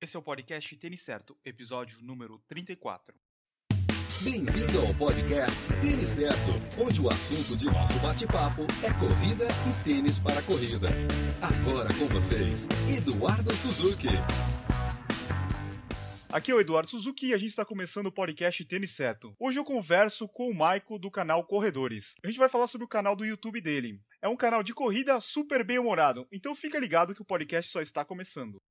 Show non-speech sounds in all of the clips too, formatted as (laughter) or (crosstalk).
Esse é o podcast Tênis Certo, episódio número 34. Bem-vindo ao podcast Tênis Certo, onde o assunto de nosso bate-papo é corrida e tênis para corrida. Agora com vocês, Eduardo Suzuki. Aqui é o Eduardo Suzuki e a gente está começando o podcast Tênis Certo. Hoje eu converso com o Maico do canal Corredores. A gente vai falar sobre o canal do YouTube dele. É um canal de corrida super bem humorado, então fica ligado que o podcast só está começando.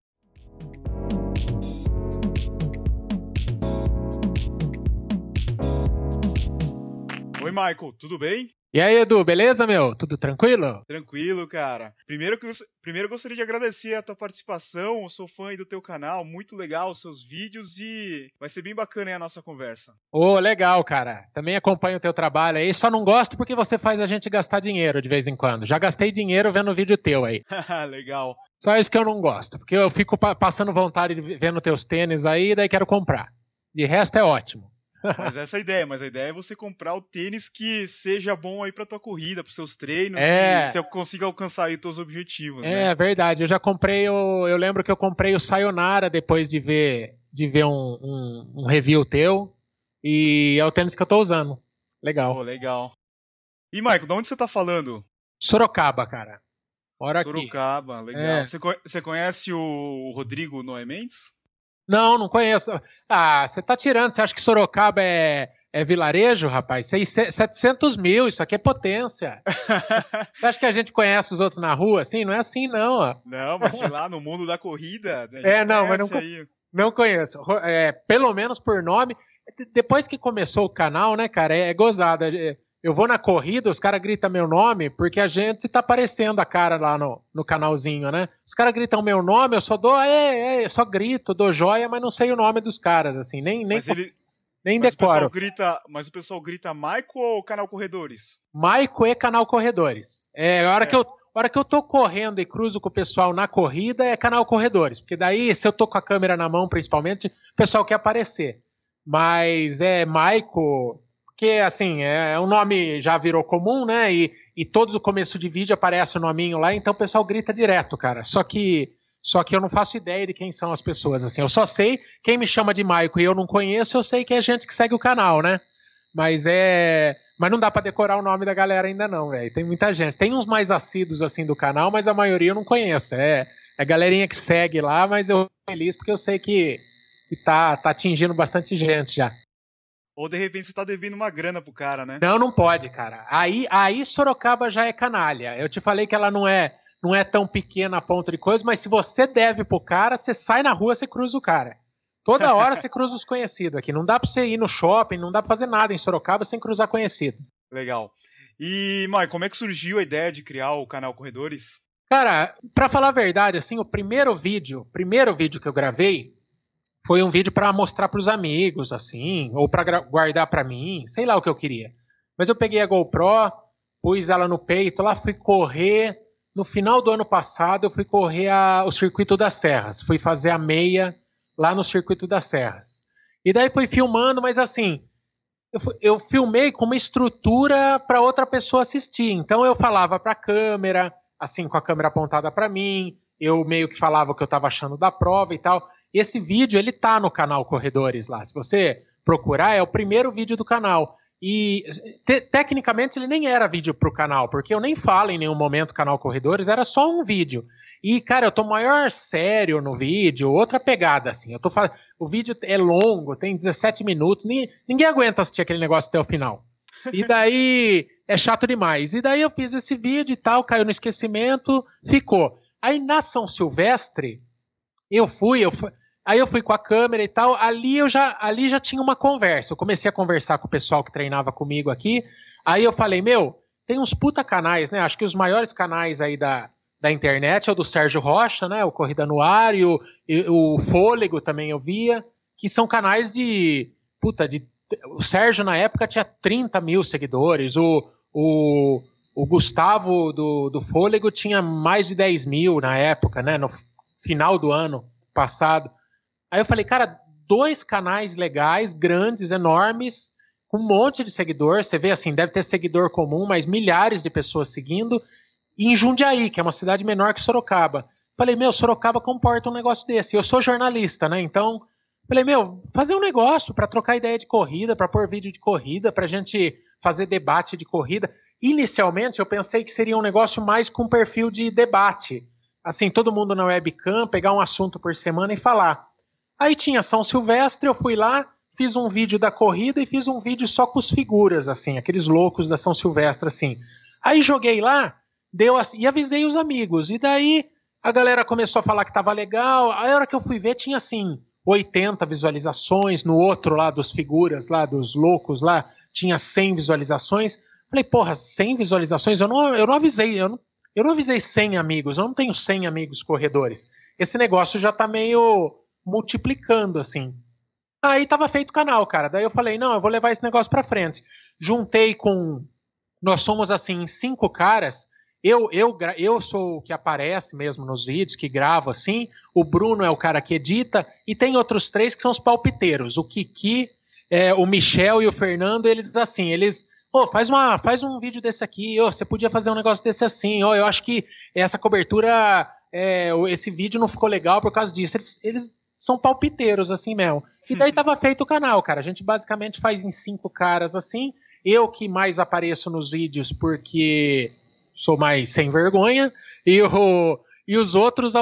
Oi, Michael, tudo bem? E aí, Edu, beleza, meu? Tudo tranquilo? Tranquilo, cara. Primeiro, que eu, primeiro gostaria de agradecer a tua participação. Eu sou fã aí do teu canal, muito legal os seus vídeos e vai ser bem bacana aí a nossa conversa. Ô, oh, legal, cara. Também acompanho o teu trabalho aí. Só não gosto porque você faz a gente gastar dinheiro de vez em quando. Já gastei dinheiro vendo vídeo teu aí. (laughs) legal. Só isso que eu não gosto, porque eu fico passando vontade de vendo teus tênis aí e daí quero comprar. De resto é ótimo. Mas essa é a ideia, mas a ideia é você comprar o tênis que seja bom aí pra tua corrida, pros seus treinos, é. e você consiga alcançar aí os teus objetivos. É né? verdade, eu já comprei o. Eu lembro que eu comprei o Sayonara depois de ver, de ver um, um, um review teu. E é o tênis que eu tô usando. Legal. Pô, legal. E, Michael, de onde você tá falando? Sorocaba, cara. Mora Sorocaba, aqui. legal. É. Você, você conhece o Rodrigo Noé Mendes? Não, não conheço. Ah, você tá tirando. Você acha que Sorocaba é, é vilarejo, rapaz? 700 mil, isso aqui é potência. (laughs) você acha que a gente conhece os outros na rua assim? Não é assim, não. Ó. Não, mas sei lá, no mundo da corrida. É, não, mas não, aí. não conheço. É, pelo menos por nome. Depois que começou o canal, né, cara, é, é gozada. É, eu vou na corrida, os caras gritam meu nome, porque a gente tá aparecendo a cara lá no, no canalzinho, né? Os caras gritam meu nome, eu só dou, é, é, eu só grito, dou joia, mas não sei o nome dos caras, assim, nem, nem, mas ele, nem mas decoro. O grita, mas o pessoal grita Maico ou Canal Corredores? Maico e Canal Corredores. É, a hora, é. Que eu, a hora que eu tô correndo e cruzo com o pessoal na corrida, é Canal Corredores, porque daí, se eu tô com a câmera na mão, principalmente, o pessoal quer aparecer. Mas é Maico porque, assim, é, é, um nome já virou comum, né? E, e todos o começo de vídeo aparece o nominho lá, então o pessoal grita direto, cara. Só que só que eu não faço ideia de quem são as pessoas, assim. Eu só sei quem me chama de Maico e eu não conheço, eu sei que é gente que segue o canal, né? Mas é. Mas não dá para decorar o nome da galera ainda, não, velho. Tem muita gente. Tem uns mais assíduos, assim, do canal, mas a maioria eu não conheço. É, é galerinha que segue lá, mas eu feliz porque eu sei que, que tá, tá atingindo bastante gente já. Ou de repente você tá devendo uma grana pro cara, né? Não, não pode, cara. Aí, aí Sorocaba já é canalha. Eu te falei que ela não é, não é tão pequena a ponto de coisa, mas se você deve pro cara, você sai na rua, você cruza o cara. Toda hora você cruza os conhecidos aqui. Não dá pra você ir no shopping, não dá pra fazer nada em Sorocaba sem cruzar conhecido. Legal. E, Mai, como é que surgiu a ideia de criar o canal Corredores? Cara, para falar a verdade, assim, o primeiro vídeo, primeiro vídeo que eu gravei, foi um vídeo para mostrar para os amigos, assim, ou para guardar para mim, sei lá o que eu queria. Mas eu peguei a GoPro, pus ela no peito, lá fui correr. No final do ano passado, eu fui correr a, o circuito das Serras. Fui fazer a meia lá no circuito das Serras. E daí fui filmando, mas assim, eu, eu filmei com uma estrutura para outra pessoa assistir. Então eu falava para a câmera, assim, com a câmera apontada para mim, eu meio que falava o que eu estava achando da prova e tal. Esse vídeo, ele tá no canal Corredores lá. Se você procurar, é o primeiro vídeo do canal. E te, tecnicamente ele nem era vídeo pro canal, porque eu nem falo em nenhum momento canal Corredores, era só um vídeo. E, cara, eu tô maior sério no vídeo, outra pegada, assim. Eu tô falando, o vídeo é longo, tem 17 minutos, ninguém aguenta assistir aquele negócio até o final. E daí é chato demais. E daí eu fiz esse vídeo e tal, caiu no esquecimento, ficou. Aí na São Silvestre, eu fui, eu fui, aí eu fui com a câmera e tal, ali eu já, ali já tinha uma conversa. Eu comecei a conversar com o pessoal que treinava comigo aqui. Aí eu falei, meu, tem uns puta canais, né? Acho que os maiores canais aí da, da internet é o do Sérgio Rocha, né? O Corrida no Ar e o, e o Fôlego também eu via, que são canais de. Puta, de. O Sérgio na época tinha 30 mil seguidores, o, o, o Gustavo do, do Fôlego tinha mais de 10 mil na época, né? No final do ano passado. Aí eu falei, cara, dois canais legais, grandes, enormes, com um monte de seguidor. Você vê assim, deve ter seguidor comum, mas milhares de pessoas seguindo. E em Jundiaí, que é uma cidade menor que Sorocaba. Falei, meu, Sorocaba comporta um negócio desse. Eu sou jornalista, né? Então, falei, meu, fazer um negócio para trocar ideia de corrida, para pôr vídeo de corrida, para gente fazer debate de corrida. Inicialmente, eu pensei que seria um negócio mais com perfil de debate. Assim, todo mundo na webcam, pegar um assunto por semana e falar. Aí tinha São Silvestre, eu fui lá, fiz um vídeo da corrida e fiz um vídeo só com os figuras, assim, aqueles loucos da São Silvestre, assim. Aí joguei lá, deu assim, e avisei os amigos. E daí a galera começou a falar que tava legal. A hora que eu fui ver, tinha assim, 80 visualizações. No outro lá dos figuras, lá dos loucos lá, tinha 100 visualizações. Falei, porra, 100 visualizações? Eu não, eu não avisei, eu não, eu não avisei 100 amigos, eu não tenho 100 amigos corredores. Esse negócio já tá meio multiplicando, assim. Aí tava feito o canal, cara. Daí eu falei, não, eu vou levar esse negócio pra frente. Juntei com. Nós somos, assim, cinco caras. Eu, eu, eu sou o que aparece mesmo nos vídeos, que gravo assim. O Bruno é o cara que edita. E tem outros três que são os palpiteiros. O Kiki, é, o Michel e o Fernando, eles assim, eles. Oh, faz, uma, faz um vídeo desse aqui, oh, você podia fazer um negócio desse assim, oh, eu acho que essa cobertura, é, esse vídeo não ficou legal por causa disso. Eles, eles são palpiteiros, assim mesmo. E daí tava feito o canal, cara. A gente basicamente faz em cinco caras assim. Eu que mais apareço nos vídeos porque sou mais sem vergonha. E, o, e os outros,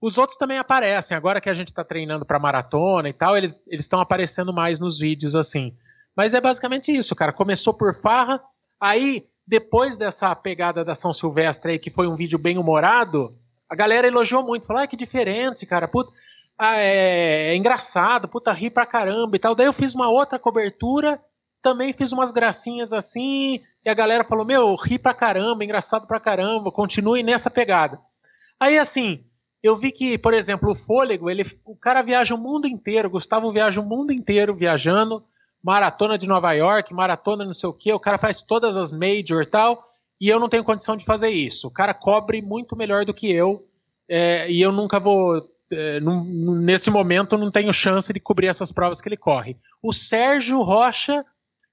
os outros também aparecem. Agora que a gente tá treinando pra maratona e tal, eles estão aparecendo mais nos vídeos, assim. Mas é basicamente isso, cara. Começou por farra, aí depois dessa pegada da São Silvestre aí, que foi um vídeo bem humorado, a galera elogiou muito, falou, ah, que diferente, cara. Puta, ah, é, é, engraçado, puta, ri pra caramba e tal. Daí eu fiz uma outra cobertura, também fiz umas gracinhas assim, e a galera falou: Meu, ri pra caramba, engraçado pra caramba, continue nessa pegada. Aí assim, eu vi que, por exemplo, o Fôlego, ele, o cara viaja o mundo inteiro, Gustavo viaja o mundo inteiro viajando, maratona de Nova York, maratona não sei o que, o cara faz todas as major e tal, e eu não tenho condição de fazer isso. O cara cobre muito melhor do que eu, é, e eu nunca vou é, nesse momento não tenho chance de cobrir essas provas que ele corre. O Sérgio Rocha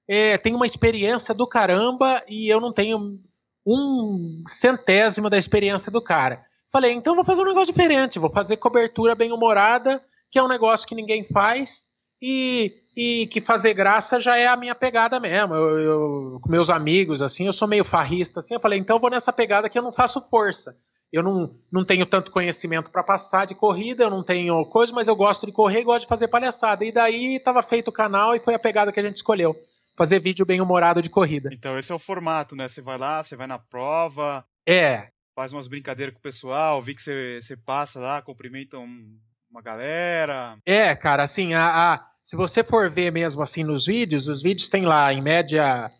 é, tem uma experiência do caramba e eu não tenho um centésimo da experiência do cara. Falei, então vou fazer um negócio diferente, vou fazer cobertura bem humorada, que é um negócio que ninguém faz e, e que fazer graça já é a minha pegada mesmo. Eu, eu, com meus amigos, assim, eu sou meio farrista, assim, eu falei, então vou nessa pegada que eu não faço força eu não, não tenho tanto conhecimento para passar de corrida, eu não tenho coisa, mas eu gosto de correr e gosto de fazer palhaçada. E daí estava feito o canal e foi a pegada que a gente escolheu. Fazer vídeo bem humorado de corrida. Então esse é o formato, né? Você vai lá, você vai na prova. É. Faz umas brincadeiras com o pessoal, vi que você, você passa lá, cumprimenta uma galera. É, cara, assim, a, a, se você for ver mesmo assim nos vídeos, os vídeos tem lá, em média,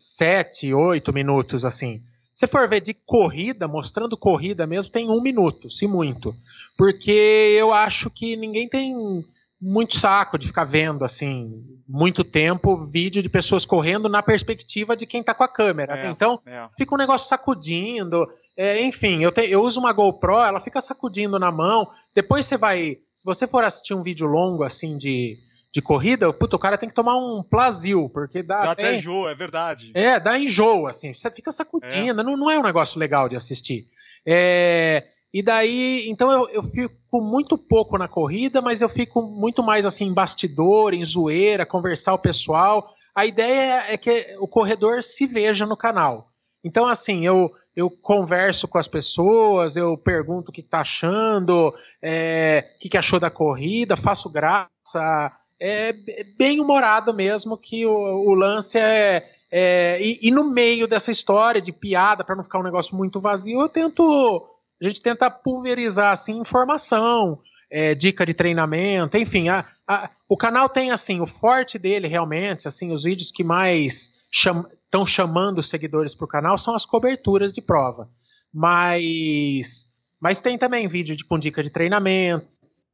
7, 8 minutos, assim. Se for ver de corrida, mostrando corrida mesmo, tem um minuto, se muito. Porque eu acho que ninguém tem muito saco de ficar vendo, assim, muito tempo vídeo de pessoas correndo na perspectiva de quem tá com a câmera. É, então, é. fica um negócio sacudindo. É, enfim, eu, te, eu uso uma GoPro, ela fica sacudindo na mão. Depois você vai. Se você for assistir um vídeo longo, assim, de de corrida, puta, o cara tem que tomar um plazil, porque dá. Dá até, até enjoo, é verdade. É, dá enjoo, assim, você fica sacudindo, é. Não, não é um negócio legal de assistir. É, e daí, então eu, eu fico muito pouco na corrida, mas eu fico muito mais assim, em bastidor, em zoeira, conversar o pessoal. A ideia é que o corredor se veja no canal. Então, assim, eu, eu converso com as pessoas, eu pergunto o que tá achando, é, o que, que achou da corrida, faço graça, é bem humorado mesmo, que o, o lance é. é e, e, no meio dessa história de piada, para não ficar um negócio muito vazio, eu tento. A gente tenta pulverizar assim, informação, é, dica de treinamento, enfim. A, a, o canal tem assim, o forte dele realmente, assim, os vídeos que mais estão cham, chamando os seguidores para o canal são as coberturas de prova. Mas, mas tem também vídeo de, com dica de treinamento,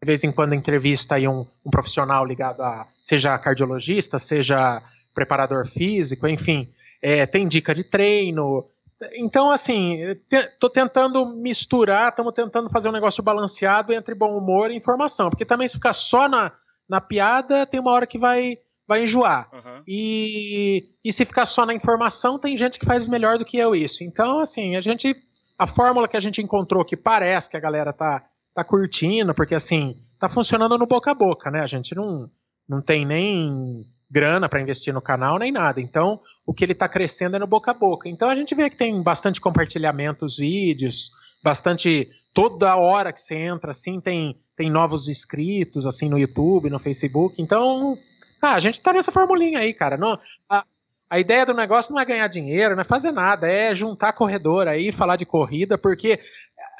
de vez em quando entrevista aí um, um profissional ligado a seja cardiologista, seja preparador físico, enfim, é, tem dica de treino. Então, assim, estou tentando misturar, estamos tentando fazer um negócio balanceado entre bom humor e informação, porque também se ficar só na, na piada, tem uma hora que vai, vai enjoar. Uhum. E, e se ficar só na informação, tem gente que faz melhor do que eu isso. Então, assim, a gente. A fórmula que a gente encontrou que parece que a galera tá tá curtindo, porque assim, tá funcionando no boca a boca, né? A gente não, não tem nem grana para investir no canal nem nada. Então, o que ele está crescendo é no boca a boca. Então, a gente vê que tem bastante compartilhamento os vídeos, bastante toda hora que você entra assim tem tem novos inscritos assim no YouTube, no Facebook. Então, ah, a gente está nessa formulinha aí, cara. Não, a, a ideia do negócio não é ganhar dinheiro, não é fazer nada, é juntar corredor aí, falar de corrida, porque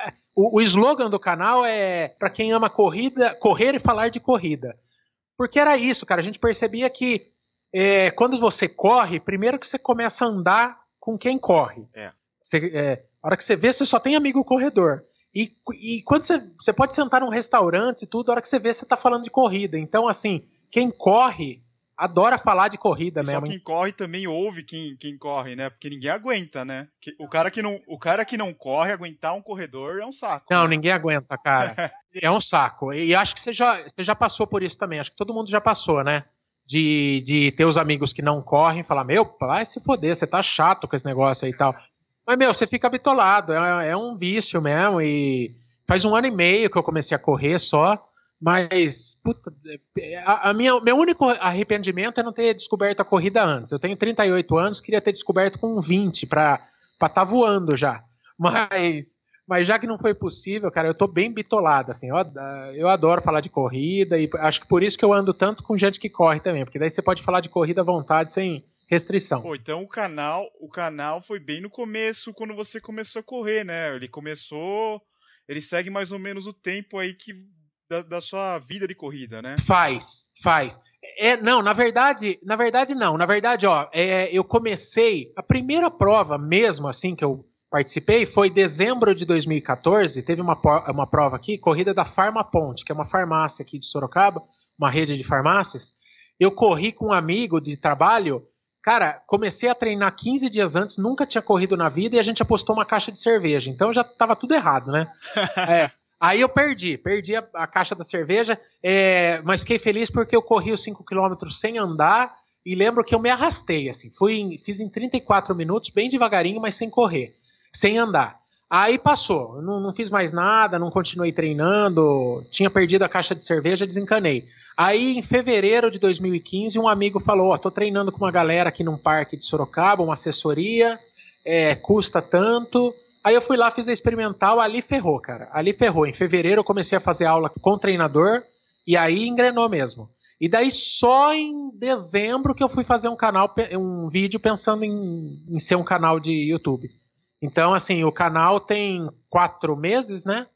é, o, o slogan do canal é para quem ama corrida, correr e falar de corrida. Porque era isso, cara. A gente percebia que é, quando você corre, primeiro que você começa a andar com quem corre. É. Você, é, a hora que você vê, você só tem amigo corredor. E, e quando você, você pode sentar num restaurante e tudo, a hora que você vê, você tá falando de corrida. Então, assim, quem corre adora falar de corrida e mesmo. Só quem corre também ouve quem, quem corre, né? Porque ninguém aguenta, né? O cara, que não, o cara que não corre, aguentar um corredor é um saco. Não, né? ninguém aguenta, cara. (laughs) é um saco. E acho que você já, você já passou por isso também. Acho que todo mundo já passou, né? De, de ter os amigos que não correm e falar: Meu, vai se foder, você tá chato com esse negócio aí e tal. Mas, meu, você fica bitolado. É, é um vício mesmo. E faz um ano e meio que eu comecei a correr só. Mas, puta, a, a, minha, meu único arrependimento é não ter descoberto a corrida antes. Eu tenho 38 anos, queria ter descoberto com 20 para estar tá voando já. Mas, mas já que não foi possível, cara, eu tô bem bitolado, assim. Eu, eu adoro falar de corrida e acho que por isso que eu ando tanto com gente que corre também, porque daí você pode falar de corrida à vontade sem restrição. Pô, então o canal, o canal foi bem no começo, quando você começou a correr, né? Ele começou, ele segue mais ou menos o tempo aí que da, da sua vida de corrida, né? Faz, faz. É, não, na verdade, na verdade não. Na verdade, ó, é, eu comecei a primeira prova mesmo assim que eu participei foi dezembro de 2014. Teve uma, uma prova aqui, corrida da Farma Ponte, que é uma farmácia aqui de Sorocaba, uma rede de farmácias. Eu corri com um amigo de trabalho. Cara, comecei a treinar 15 dias antes, nunca tinha corrido na vida e a gente apostou uma caixa de cerveja. Então já tava tudo errado, né? (laughs) é. Aí eu perdi, perdi a, a caixa da cerveja, é, mas fiquei feliz porque eu corri os 5 km sem andar e lembro que eu me arrastei, assim, fui, fiz em 34 minutos, bem devagarinho, mas sem correr, sem andar. Aí passou, não, não fiz mais nada, não continuei treinando, tinha perdido a caixa de cerveja, desencanei. Aí em fevereiro de 2015, um amigo falou: Ó, oh, tô treinando com uma galera aqui num parque de Sorocaba, uma assessoria, é, custa tanto, Aí eu fui lá, fiz a experimental, ali ferrou, cara. Ali ferrou. Em fevereiro eu comecei a fazer aula com o treinador e aí engrenou mesmo. E daí só em dezembro que eu fui fazer um canal, um vídeo pensando em, em ser um canal de YouTube. Então, assim, o canal tem quatro meses, né?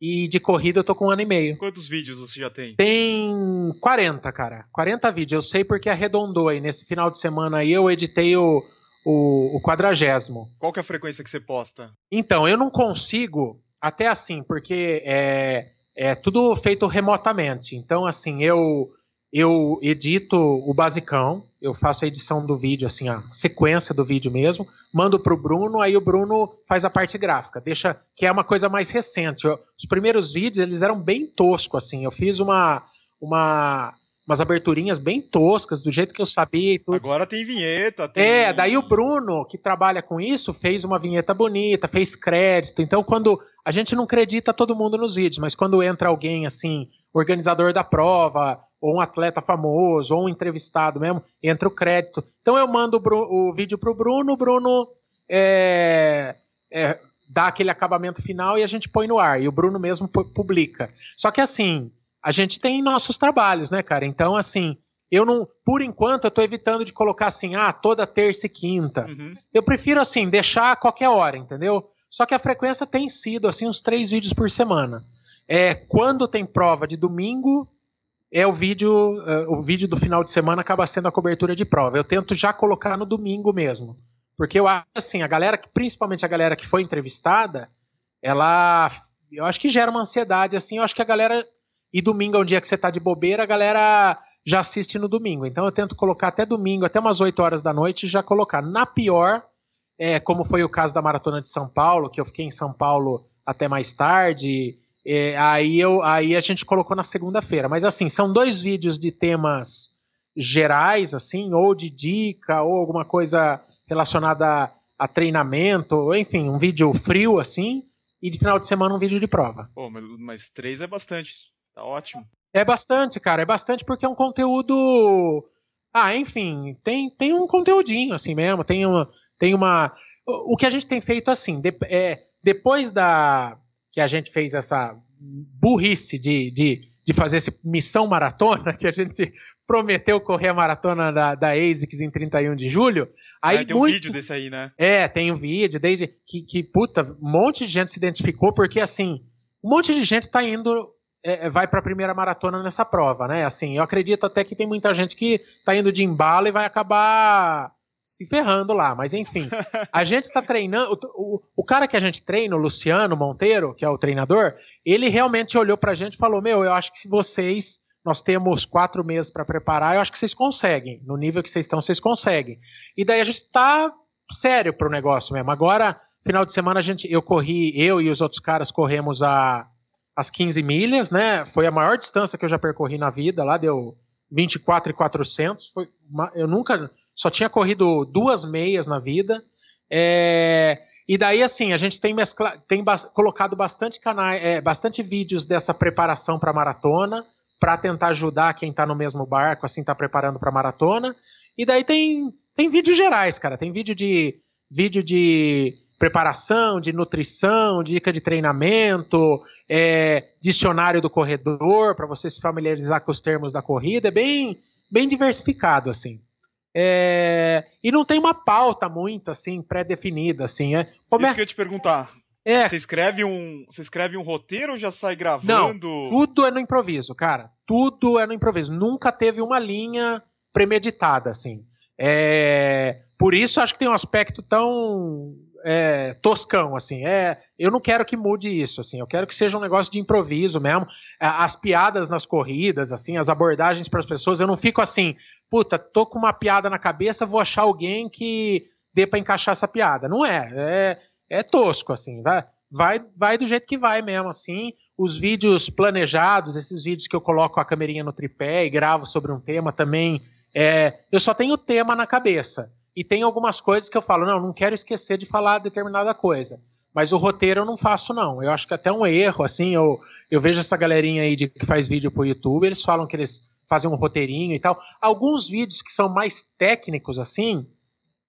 E de corrida eu tô com um ano e meio. Quantos vídeos você já tem? Tem 40, cara. 40 vídeos. Eu sei porque arredondou aí. Nesse final de semana aí eu editei o, o, o quadragésimo. Qual que é a frequência que você posta? Então, eu não consigo, até assim, porque é, é tudo feito remotamente. Então, assim, eu eu edito o basicão, eu faço a edição do vídeo, assim, a sequência do vídeo mesmo, mando pro Bruno, aí o Bruno faz a parte gráfica, deixa que é uma coisa mais recente. Eu, os primeiros vídeos, eles eram bem toscos, assim, eu fiz uma uma umas aberturinhas bem toscas, do jeito que eu sabia. Agora tem vinheta. Tem... É, daí o Bruno, que trabalha com isso, fez uma vinheta bonita, fez crédito. Então, quando a gente não acredita todo mundo nos vídeos, mas quando entra alguém assim, organizador da prova, ou um atleta famoso, ou um entrevistado mesmo, entra o crédito. Então eu mando o, o vídeo pro Bruno, o Bruno é, é, dá aquele acabamento final e a gente põe no ar. E o Bruno mesmo publica. Só que assim a gente tem nossos trabalhos, né, cara? Então, assim, eu não, por enquanto, eu tô evitando de colocar assim, ah, toda terça e quinta. Uhum. Eu prefiro, assim, deixar a qualquer hora, entendeu? Só que a frequência tem sido, assim, uns três vídeos por semana. É, quando tem prova de domingo, é o vídeo, uh, o vídeo do final de semana acaba sendo a cobertura de prova. Eu tento já colocar no domingo mesmo. Porque eu acho, assim, a galera, principalmente a galera que foi entrevistada, ela, eu acho que gera uma ansiedade, assim, eu acho que a galera e domingo é um dia que você tá de bobeira, a galera já assiste no domingo. Então eu tento colocar até domingo, até umas 8 horas da noite, já colocar. Na pior, é, como foi o caso da Maratona de São Paulo, que eu fiquei em São Paulo até mais tarde, é, aí, eu, aí a gente colocou na segunda-feira. Mas assim, são dois vídeos de temas gerais, assim, ou de dica, ou alguma coisa relacionada a, treinamento, enfim, um vídeo frio, assim, e de final de semana um vídeo de prova. Pô, mas três é bastante. Tá ótimo. É bastante, cara. É bastante porque é um conteúdo. Ah, enfim, tem, tem um conteúdinho assim mesmo. Tem uma. Tem uma. O que a gente tem feito assim, de, é, depois da. que a gente fez essa burrice de, de de fazer essa missão maratona, (laughs) que a gente prometeu correr a maratona da, da ASICS em 31 de julho. Aí é, tem muito... um vídeo desse aí, né? É, tem um vídeo, desde que, que, puta, um monte de gente se identificou, porque assim, um monte de gente tá indo, é, é vai pra primeira maratona nessa prova, né? Assim, eu acredito até que tem muita gente que tá indo de embalo e vai acabar se ferrando lá, mas enfim. (laughs) A gente está treinando. O, o, o, cara que a gente treina, o Luciano Monteiro, que é o treinador, ele realmente olhou pra gente e falou: Meu, eu acho que se vocês. Nós temos quatro meses para preparar, eu acho que vocês conseguem. No nível que vocês estão, vocês conseguem. E daí a gente está sério pro negócio mesmo. Agora, final de semana, a gente, eu corri, eu e os outros caras corremos a, as 15 milhas, né? Foi a maior distância que eu já percorri na vida. Lá deu 24,400. Foi eu nunca só tinha corrido duas meias na vida. É, e daí, assim, a gente tem, mescla, tem ba colocado bastante, canais, é, bastante vídeos dessa preparação para maratona, para tentar ajudar quem está no mesmo barco, assim, tá preparando para maratona. E daí tem, tem vídeos gerais, cara. Tem vídeo de, vídeo de preparação, de nutrição, dica de treinamento, é, dicionário do corredor, para você se familiarizar com os termos da corrida. É bem, bem diversificado, assim. É, e não tem uma pauta muito assim pré-definida assim, é. Como Isso que eu ia te perguntar. É. Você escreve um, você escreve um roteiro ou já sai gravando? Não, tudo é no improviso, cara. Tudo é no improviso. Nunca teve uma linha premeditada assim. É, por isso acho que tem um aspecto tão é, toscão, assim. É, eu não quero que mude isso, assim. Eu quero que seja um negócio de improviso mesmo. É, as piadas nas corridas, assim, as abordagens para as pessoas, eu não fico assim, puta, tô com uma piada na cabeça, vou achar alguém que dê para encaixar essa piada. Não é, é, é tosco, assim. Vai, vai, vai do jeito que vai mesmo, assim. Os vídeos planejados, esses vídeos que eu coloco a câmerinha no tripé e gravo sobre um tema também, é, eu só tenho o tema na cabeça. E tem algumas coisas que eu falo, não, não quero esquecer de falar determinada coisa. Mas o roteiro eu não faço, não. Eu acho que é até um erro, assim, eu, eu vejo essa galerinha aí de, que faz vídeo pro YouTube, eles falam que eles fazem um roteirinho e tal. Alguns vídeos que são mais técnicos, assim,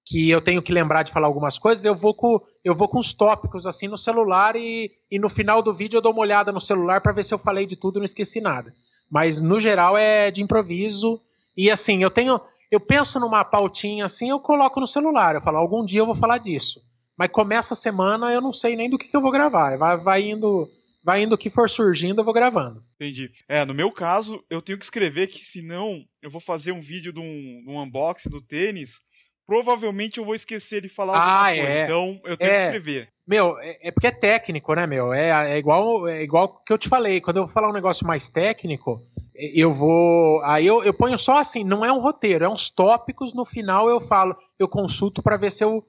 que eu tenho que lembrar de falar algumas coisas, eu vou com, eu vou com os tópicos, assim, no celular e, e no final do vídeo eu dou uma olhada no celular para ver se eu falei de tudo e não esqueci nada. Mas, no geral, é de improviso. E, assim, eu tenho eu penso numa pautinha assim, eu coloco no celular. Eu falo, algum dia eu vou falar disso. Mas começa a semana, eu não sei nem do que, que eu vou gravar. Vai, vai indo. Vai indo o que for surgindo, eu vou gravando. Entendi. É, no meu caso, eu tenho que escrever que senão eu vou fazer um vídeo de um, de um unboxing do tênis. Provavelmente eu vou esquecer de falar ah, alguma coisa. É. Então eu tenho é. que escrever. Meu, é, é, porque é técnico, né, meu? É, é igual é igual que eu te falei. Quando eu vou falar um negócio mais técnico, eu vou. Aí eu, eu ponho só assim, não é um roteiro, é uns tópicos. No final eu falo, eu consulto para ver se eu,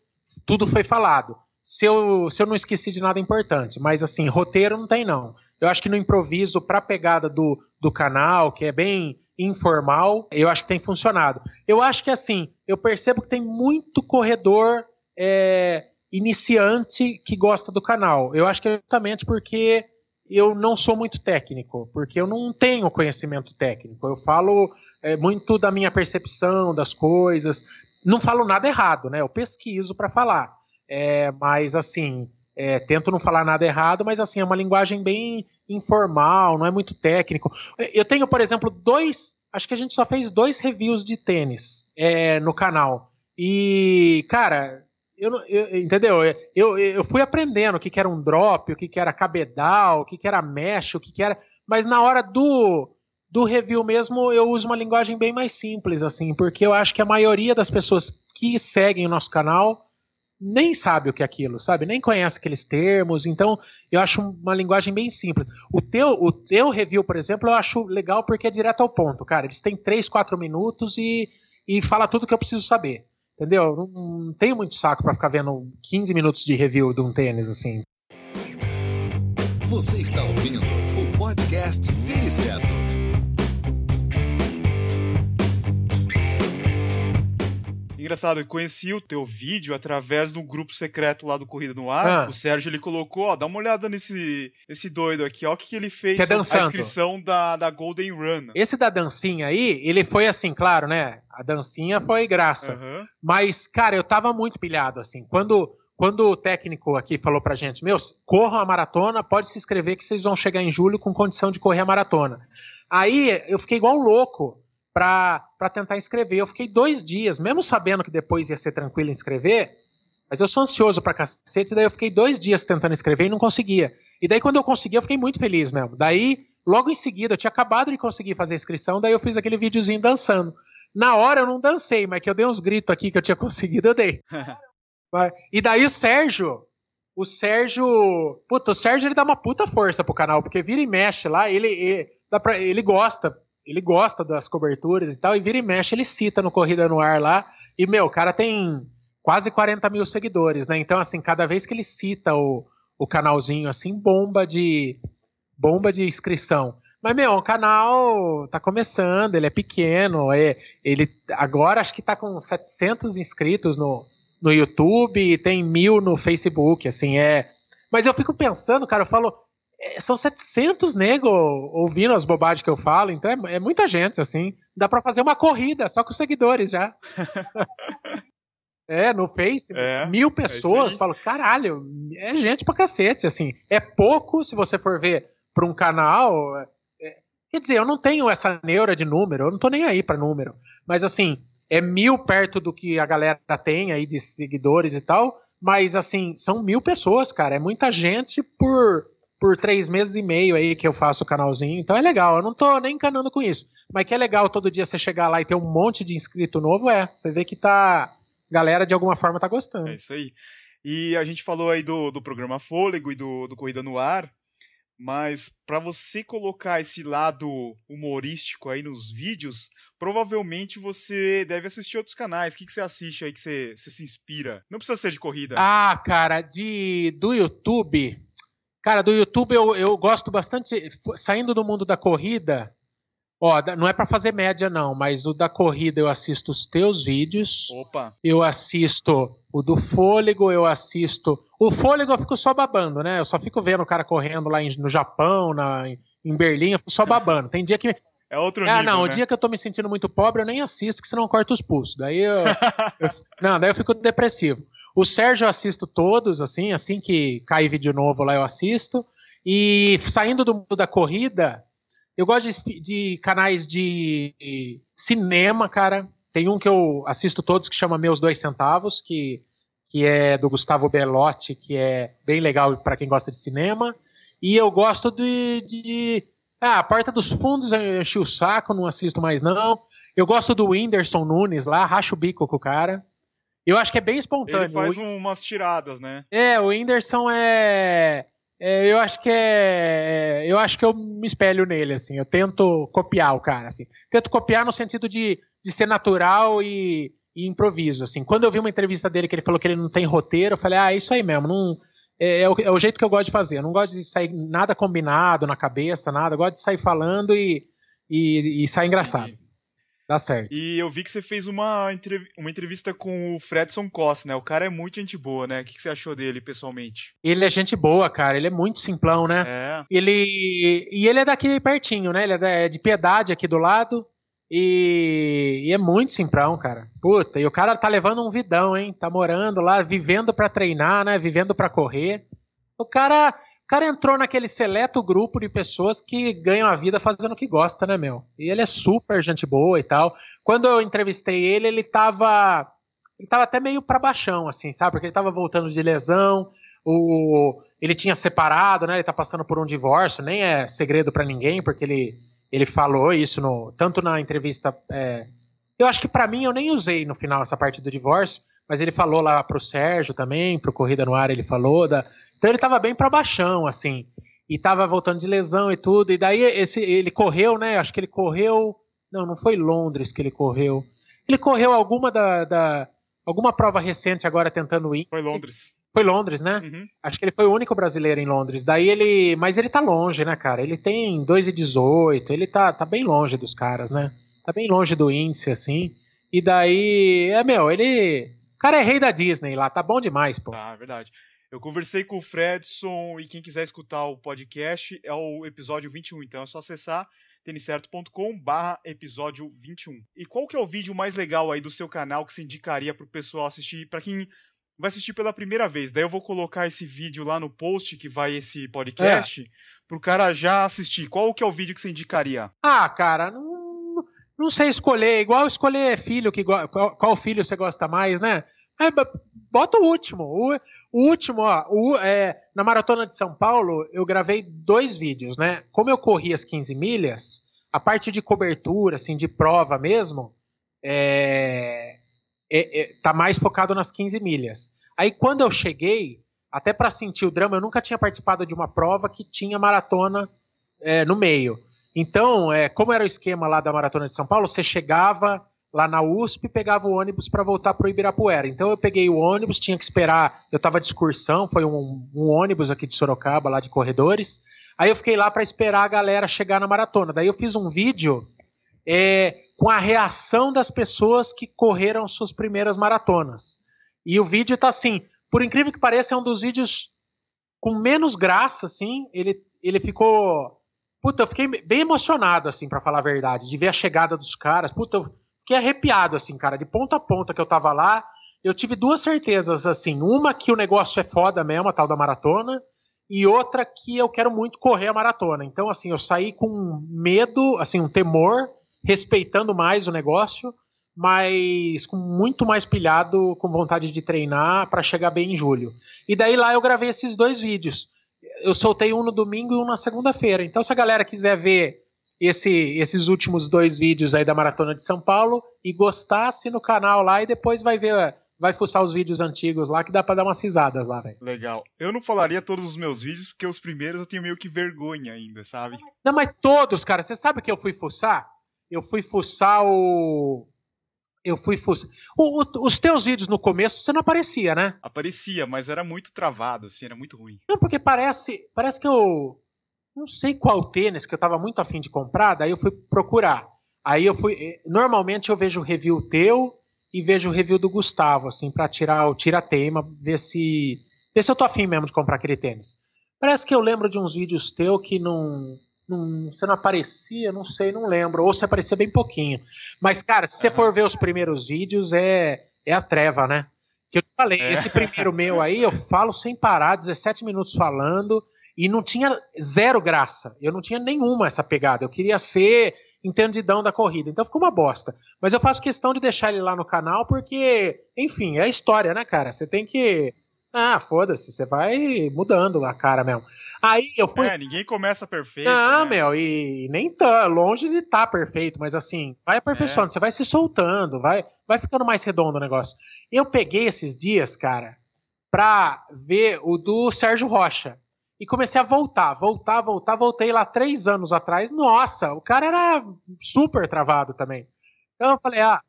tudo foi falado. Se eu, se eu não esqueci de nada importante. Mas assim, roteiro não tem, não. Eu acho que no improviso, pra pegada do, do canal, que é bem informal, eu acho que tem funcionado. Eu acho que assim, eu percebo que tem muito corredor é, iniciante que gosta do canal. Eu acho que é justamente porque eu não sou muito técnico, porque eu não tenho conhecimento técnico. Eu falo é, muito da minha percepção das coisas. Não falo nada errado, né? Eu pesquiso para falar. É, mas assim, é, tento não falar nada errado, mas assim, é uma linguagem bem informal, não é muito técnico. Eu tenho, por exemplo, dois. Acho que a gente só fez dois reviews de tênis é, no canal. E, cara, eu, eu, entendeu? Eu, eu fui aprendendo o que, que era um drop, o que, que era cabedal, o que, que era mesh, o que, que era. Mas na hora do, do review mesmo, eu uso uma linguagem bem mais simples, assim, porque eu acho que a maioria das pessoas que seguem o nosso canal nem sabe o que é aquilo, sabe? Nem conhece aqueles termos, então eu acho uma linguagem bem simples. O teu, o teu review, por exemplo, eu acho legal porque é direto ao ponto, cara. Eles têm 3, 4 minutos e, e fala tudo que eu preciso saber. Entendeu? Não, não tenho muito saco para ficar vendo 15 minutos de review de um tênis assim. Você está ouvindo o podcast Tênis Certo. Engraçado, eu conheci o teu vídeo através do grupo secreto lá do Corrida no Ar. Ah. O Sérgio, ele colocou, ó, dá uma olhada nesse, nesse doido aqui, ó, o que, que ele fez que é a inscrição da, da Golden Run. Esse da dancinha aí, ele foi assim, claro, né? A dancinha foi graça. Uhum. Mas, cara, eu tava muito pilhado, assim. Quando, quando o técnico aqui falou pra gente, meus, corram a maratona, pode se inscrever que vocês vão chegar em julho com condição de correr a maratona. Aí eu fiquei igual um louco para tentar inscrever. Eu fiquei dois dias, mesmo sabendo que depois ia ser tranquilo inscrever, mas eu sou ansioso pra cacete, daí eu fiquei dois dias tentando escrever e não conseguia. E daí quando eu consegui, eu fiquei muito feliz mesmo. Daí, logo em seguida, eu tinha acabado de conseguir fazer a inscrição, daí eu fiz aquele videozinho dançando. Na hora eu não dancei, mas que eu dei uns gritos aqui que eu tinha (laughs) conseguido, eu dei. e daí o Sérgio, o Sérgio, puta, o Sérgio ele dá uma puta força pro canal, porque vira e mexe lá, ele, ele, pra, ele gosta, ele gosta das coberturas e tal, e vira e mexe, ele cita no Corrida no Ar lá, e meu, o cara tem quase 40 mil seguidores, né? Então, assim, cada vez que ele cita o, o canalzinho, assim, bomba de bomba de inscrição. Mas, meu, o canal tá começando, ele é pequeno, é, ele agora acho que tá com 700 inscritos no, no YouTube tem mil no Facebook, assim, é... Mas eu fico pensando, cara, eu falo, é, são 700 negros ouvindo as bobagens que eu falo, então é, é muita gente, assim. Dá para fazer uma corrida só com os seguidores já. (laughs) É, no Face, é, mil é pessoas, é falo, caralho, é gente pra cacete, assim. É pouco se você for ver pra um canal. É, quer dizer, eu não tenho essa neura de número, eu não tô nem aí pra número. Mas assim, é mil perto do que a galera tem aí de seguidores e tal. Mas assim, são mil pessoas, cara. É muita gente por, por três meses e meio aí que eu faço o canalzinho. Então é legal. Eu não tô nem encanando com isso. Mas que é legal todo dia você chegar lá e ter um monte de inscrito novo, é. Você vê que tá galera de alguma forma tá gostando. É isso aí. E a gente falou aí do, do programa Fôlego e do, do Corrida no Ar, mas para você colocar esse lado humorístico aí nos vídeos, provavelmente você deve assistir outros canais. O que, que você assiste aí que você, você se inspira? Não precisa ser de corrida. Ah, cara, de do YouTube. Cara, do YouTube eu, eu gosto bastante. Saindo do mundo da corrida, Ó, não é para fazer média não, mas o da corrida eu assisto os teus vídeos. Opa. Eu assisto o do fôlego, eu assisto. O fôlego eu fico só babando, né? Eu só fico vendo o cara correndo lá no Japão, na, em Berlim, eu fico só babando. Tem dia que é outro ah, nível, não, né? o dia que eu tô me sentindo muito pobre, eu nem assisto, que senão eu corto os pulsos. Daí eu, (laughs) eu, Não, daí eu fico depressivo. O Sérgio eu assisto todos, assim, assim que cai vídeo novo lá eu assisto. E saindo do mundo da corrida, eu gosto de, de canais de cinema, cara. Tem um que eu assisto todos que chama Meus Dois Centavos, que, que é do Gustavo Bellotti, que é bem legal para quem gosta de cinema. E eu gosto de, de ah, a Porta dos Fundos eu enchi o saco, não assisto mais não. Eu gosto do Whindersson Nunes lá, racho o bico com o cara. Eu acho que é bem espontâneo. Ele faz umas tiradas, né? É, o Whindersson é é, eu acho que é, é. Eu acho que eu me espelho nele, assim. Eu tento copiar o cara, assim. Tento copiar no sentido de, de ser natural e, e improviso, assim. Quando eu vi uma entrevista dele que ele falou que ele não tem roteiro, eu falei, ah, é isso aí mesmo. Não, é, é, o, é o jeito que eu gosto de fazer. Eu não gosto de sair nada combinado na cabeça, nada. Eu gosto de sair falando e, e, e sair engraçado. Entendi. Dá certo. E eu vi que você fez uma, uma entrevista com o Fredson Costa, né? O cara é muito gente boa, né? O que você achou dele pessoalmente? Ele é gente boa, cara. Ele é muito simplão, né? É. Ele. E ele é daqui pertinho, né? Ele é de piedade aqui do lado. E... e, é muito simplão, cara. Puta, e o cara tá levando um vidão, hein? Tá morando lá, vivendo para treinar, né? Vivendo para correr. O cara o cara entrou naquele seleto grupo de pessoas que ganham a vida fazendo o que gosta, né, meu? E ele é super gente boa e tal. Quando eu entrevistei ele, ele tava. Ele tava até meio pra baixão, assim, sabe? Porque ele tava voltando de lesão, o, ele tinha separado, né? Ele tá passando por um divórcio, nem é segredo para ninguém, porque ele, ele falou isso no, tanto na entrevista. É, eu acho que para mim eu nem usei no final essa parte do divórcio, mas ele falou lá pro Sérgio também, pro Corrida no Ar ele falou. Da... Então ele tava bem pra baixão, assim. E tava voltando de lesão e tudo. E daí esse, ele correu, né? Acho que ele correu. Não, não foi Londres que ele correu. Ele correu alguma da. da... alguma prova recente agora tentando ir. Foi Londres. Foi Londres, né? Uhum. Acho que ele foi o único brasileiro em Londres. Daí ele. Mas ele tá longe, né, cara? Ele tem 2,18. Ele tá, tá bem longe dos caras, né? Tá bem longe do índice, assim. E daí, é meu, ele. O cara é rei da Disney lá, tá bom demais, pô. Ah, verdade. Eu conversei com o Fredson e quem quiser escutar o podcast é o episódio 21, então é só acessar têniscerto.com barra episódio 21. E qual que é o vídeo mais legal aí do seu canal que você indicaria pro pessoal assistir, para quem vai assistir pela primeira vez? Daí eu vou colocar esse vídeo lá no post que vai esse podcast, é. pro cara já assistir. Qual que é o vídeo que você indicaria? Ah, cara, não, não sei escolher, igual escolher filho, que qual, qual filho você gosta mais, né? É, bota o último. O, o último, ó, o, é, na Maratona de São Paulo, eu gravei dois vídeos, né? Como eu corri as 15 milhas, a parte de cobertura, assim, de prova mesmo, é, é, é tá mais focado nas 15 milhas. Aí quando eu cheguei, até para sentir o drama, eu nunca tinha participado de uma prova que tinha maratona é, no meio. Então, é, como era o esquema lá da Maratona de São Paulo, você chegava lá na USP pegava o ônibus para voltar para o Ibirapuera. Então eu peguei o ônibus, tinha que esperar. Eu estava de excursão, foi um, um, ônibus aqui de Sorocaba, lá de corredores. Aí eu fiquei lá para esperar a galera chegar na maratona. Daí eu fiz um vídeo é, com a reação das pessoas que correram suas primeiras maratonas. E o vídeo tá assim, por incrível que pareça, é um dos vídeos com menos graça, assim. Ele, ele ficou. Puta, eu fiquei bem emocionado, assim, para falar a verdade, de ver a chegada dos caras. Puta, eu fiquei arrepiado, assim, cara, de ponta a ponta que eu tava lá. Eu tive duas certezas, assim. Uma que o negócio é foda mesmo, a tal da maratona. E outra que eu quero muito correr a maratona. Então, assim, eu saí com medo, assim, um temor, respeitando mais o negócio, mas com muito mais pilhado, com vontade de treinar para chegar bem em julho. E daí lá eu gravei esses dois vídeos. Eu soltei um no domingo e um na segunda-feira. Então, se a galera quiser ver esse, esses últimos dois vídeos aí da Maratona de São Paulo e gostasse no canal lá e depois vai ver, vai fuçar os vídeos antigos lá que dá pra dar umas risadas lá, velho. Legal. Eu não falaria todos os meus vídeos porque os primeiros eu tenho meio que vergonha ainda, sabe? Não, mas todos, cara. Você sabe que eu fui fuçar? Eu fui fuçar o. Eu fui fuçar. O, o, os teus vídeos no começo você não aparecia, né? Aparecia, mas era muito travado, assim, era muito ruim. Não, porque parece. Parece que eu não sei qual tênis que eu tava muito afim de comprar, daí eu fui procurar. Aí eu fui. Eh, normalmente eu vejo o review teu e vejo o review do Gustavo, assim, para tirar o tira-teima, ver se. ver se eu tô afim mesmo de comprar aquele tênis. Parece que eu lembro de uns vídeos teu que não. Não você não aparecia, não sei, não lembro. Ou se aparecia bem pouquinho. Mas, cara, se você for ver os primeiros vídeos, é, é a treva, né? Que eu te falei, é. esse primeiro meu aí, eu falo sem parar, 17 minutos falando, e não tinha zero graça. Eu não tinha nenhuma essa pegada. Eu queria ser entendidão da corrida. Então ficou uma bosta. Mas eu faço questão de deixar ele lá no canal porque, enfim, é a história, né, cara? Você tem que. Ah, foda-se, você vai mudando a cara mesmo. Aí eu fui. É, ninguém começa perfeito. Não, né? meu, e nem tá longe de estar tá perfeito, mas assim, vai aperfeiçoando, é. você vai se soltando, vai, vai ficando mais redondo o negócio. Eu peguei esses dias, cara, pra ver o do Sérgio Rocha e comecei a voltar, voltar, voltar. Voltei lá três anos atrás. Nossa, o cara era super travado também. Então eu falei, ah,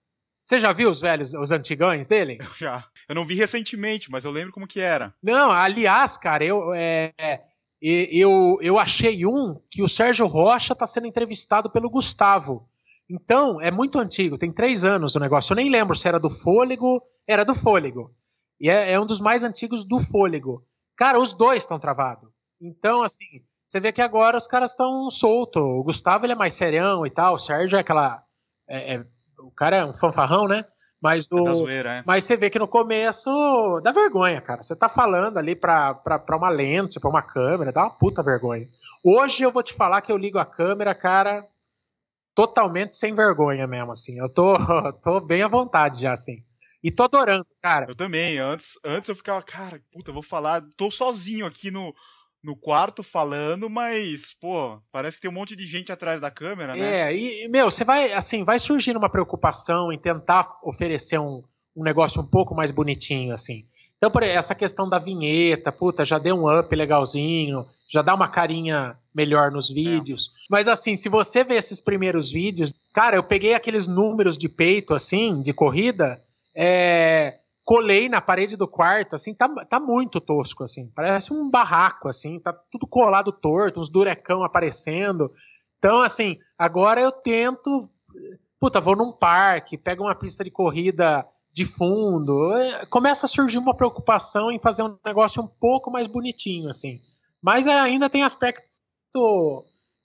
você já viu os velhos, os antigões dele? Eu já. Eu não vi recentemente, mas eu lembro como que era. Não, aliás, cara, eu, é, eu, eu achei um que o Sérgio Rocha está sendo entrevistado pelo Gustavo. Então, é muito antigo, tem três anos o negócio. Eu nem lembro se era do Fôlego. Era do Fôlego. E é, é um dos mais antigos do Fôlego. Cara, os dois estão travados. Então, assim, você vê que agora os caras estão soltos. O Gustavo ele é mais serião e tal, o Sérgio é aquela. É, é, o cara é um fanfarrão, né? Mas, o, é zoeira, é. mas você vê que no começo dá vergonha, cara. Você tá falando ali pra, pra, pra uma lente, pra uma câmera, dá uma puta vergonha. Hoje eu vou te falar que eu ligo a câmera, cara, totalmente sem vergonha mesmo, assim. Eu tô, (laughs) tô bem à vontade já, assim. E tô adorando, cara. Eu também. Antes, antes eu ficava, cara, puta, eu vou falar. Tô sozinho aqui no, no quarto falando, mas, pô, parece que tem um monte de gente atrás da câmera, né? É, e, meu, você vai, assim, vai surgindo uma preocupação em tentar oferecer um, um negócio um pouco mais bonitinho, assim. Então, por essa questão da vinheta, puta, já deu um up legalzinho, já dá uma carinha melhor nos é. vídeos. É. Mas, assim, se você ver esses primeiros vídeos, cara, eu peguei aqueles números de peito, assim, de corrida, é colei na parede do quarto, assim, tá, tá muito tosco, assim. Parece um barraco, assim, tá tudo colado torto, uns durecão aparecendo. Então, assim, agora eu tento. puta, vou num parque, pego uma pista de corrida de fundo. É, começa a surgir uma preocupação em fazer um negócio um pouco mais bonitinho, assim. Mas ainda tem aspecto.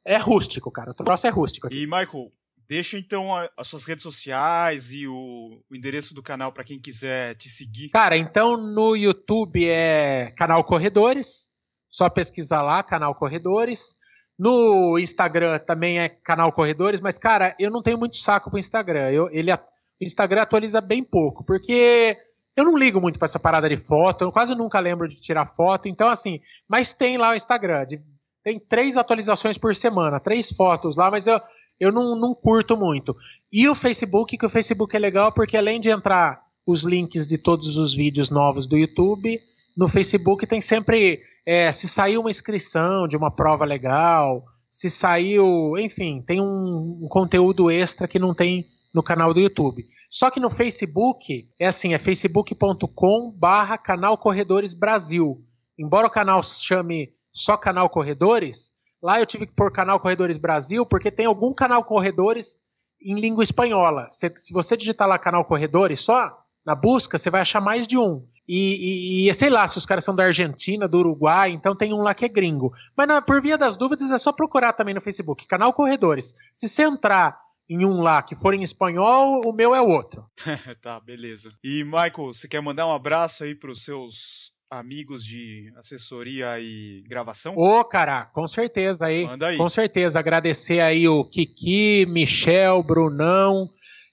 É rústico, cara. O troço é rústico. Aqui. E, Michael, deixa então as suas redes sociais e o, o endereço do canal para quem quiser te seguir. Cara, então no YouTube é canal Corredores. Só pesquisar lá, canal Corredores. No Instagram também é canal Corredores, mas, cara, eu não tenho muito saco pro Instagram. Eu, ele, o Instagram atualiza bem pouco, porque eu não ligo muito para essa parada de foto, eu quase nunca lembro de tirar foto, então assim, mas tem lá o Instagram, de, tem três atualizações por semana, três fotos lá, mas eu, eu não, não curto muito. E o Facebook, que o Facebook é legal porque além de entrar os links de todos os vídeos novos do YouTube, no Facebook tem sempre, é, se saiu uma inscrição de uma prova legal, se saiu, enfim, tem um, um conteúdo extra que não tem no canal do YouTube. Só que no Facebook é assim, é facebook.com barra canal Corredores Brasil. Embora o canal se chame só canal Corredores, lá eu tive que pôr canal Corredores Brasil porque tem algum canal Corredores em língua espanhola. Se, se você digitar lá canal Corredores só, na busca, você vai achar mais de um. E, e, e, sei lá, se os caras são da Argentina, do Uruguai, então tem um lá que é gringo. Mas por via das dúvidas, é só procurar também no Facebook, canal Corredores. Se você entrar em um lá que for em espanhol, o meu é o outro. (laughs) tá, beleza. E, Michael, você quer mandar um abraço aí para os seus amigos de assessoria e gravação? Ô, cara, com certeza aí. Manda aí. Com certeza. Agradecer aí o Kiki, Michel, Brunão,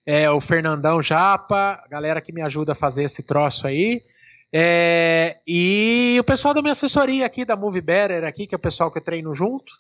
é, o Fernandão Japa, a galera que me ajuda a fazer esse troço aí. É, e o pessoal da minha assessoria aqui, da Movie Better aqui, que é o pessoal que eu treino junto.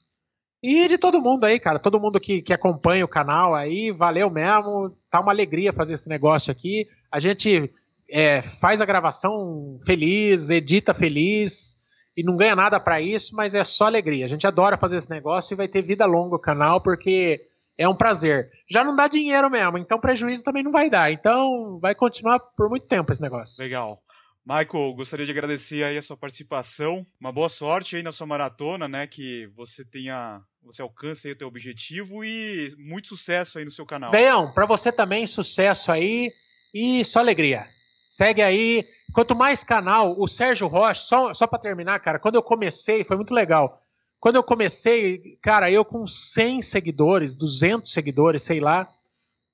E de todo mundo aí, cara. Todo mundo que, que acompanha o canal aí, valeu mesmo. Tá uma alegria fazer esse negócio aqui. A gente é, faz a gravação feliz, edita feliz e não ganha nada para isso, mas é só alegria. A gente adora fazer esse negócio e vai ter vida longa o canal porque é um prazer. Já não dá dinheiro mesmo, então prejuízo também não vai dar. Então vai continuar por muito tempo esse negócio. Legal. Michael, gostaria de agradecer aí a sua participação. Uma boa sorte aí na sua maratona, né? Que você tenha, você alcance aí o teu objetivo e muito sucesso aí no seu canal. Beião, para você também sucesso aí e só alegria. Segue aí. Quanto mais canal, o Sérgio Rocha, só, só para terminar, cara, quando eu comecei, foi muito legal. Quando eu comecei, cara, eu com 100 seguidores, 200 seguidores, sei lá,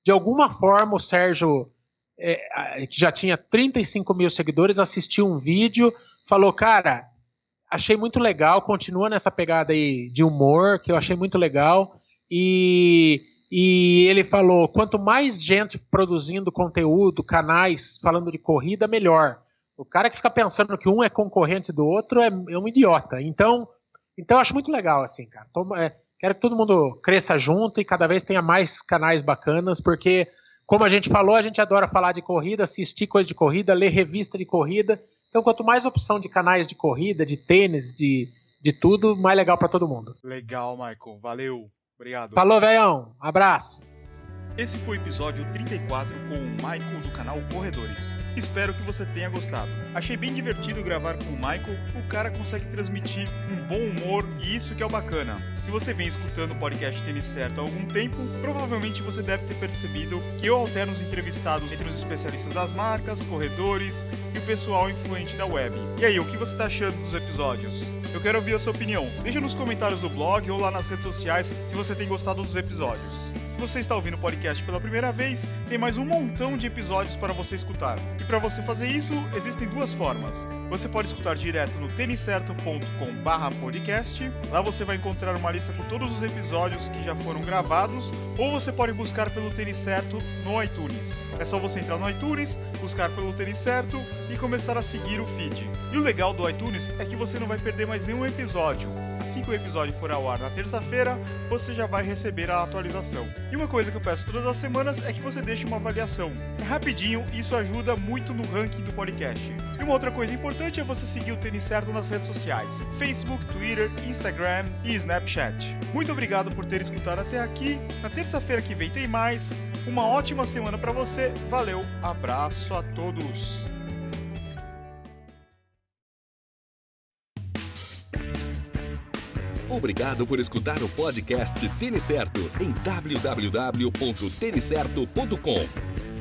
de alguma forma o Sérgio é, que já tinha 35 mil seguidores, assistiu um vídeo, falou, cara, achei muito legal, continua nessa pegada aí de humor, que eu achei muito legal, e, e ele falou, quanto mais gente produzindo conteúdo, canais falando de corrida, melhor. O cara que fica pensando que um é concorrente do outro é, é um idiota. Então, então eu acho muito legal, assim, cara. Tô, é, quero que todo mundo cresça junto e cada vez tenha mais canais bacanas, porque como a gente falou, a gente adora falar de corrida, assistir coisa de corrida, ler revista de corrida. Então, quanto mais opção de canais de corrida, de tênis, de, de tudo, mais legal para todo mundo. Legal, Michael. Valeu. Obrigado. Falou, velhão. Abraço. Esse foi o episódio 34 com o Michael do canal Corredores. Espero que você tenha gostado. Achei bem divertido gravar com o Michael, o cara consegue transmitir um bom humor e isso que é o bacana. Se você vem escutando o podcast Tênis Certo há algum tempo, provavelmente você deve ter percebido que eu alterno os entrevistados entre os especialistas das marcas, corredores e o pessoal influente da web. E aí, o que você está achando dos episódios? Eu quero ouvir a sua opinião. Deixa nos comentários do blog ou lá nas redes sociais se você tem gostado dos episódios. Você está ouvindo o podcast pela primeira vez, tem mais um montão de episódios para você escutar. E para você fazer isso, existem duas formas. Você pode escutar direto no tenicerto.com/podcast. Lá você vai encontrar uma lista com todos os episódios que já foram gravados, ou você pode buscar pelo Tênis Certo no iTunes. É só você entrar no iTunes, buscar pelo Tênis Certo e começar a seguir o feed. E o legal do iTunes é que você não vai perder mais nenhum episódio. Assim que o episódio for ao ar na terça-feira, você já vai receber a atualização. E uma coisa que eu peço todas as semanas é que você deixe uma avaliação. É rapidinho, isso ajuda muito no ranking do podcast. E uma outra coisa importante é você seguir o Tênis Certo nas redes sociais: Facebook, Twitter, Instagram e Snapchat. Muito obrigado por ter escutado até aqui. Na terça-feira que vem tem mais. Uma ótima semana para você. Valeu, abraço a todos. Obrigado por escutar o podcast Tênis Certo em www.tenicerto.com.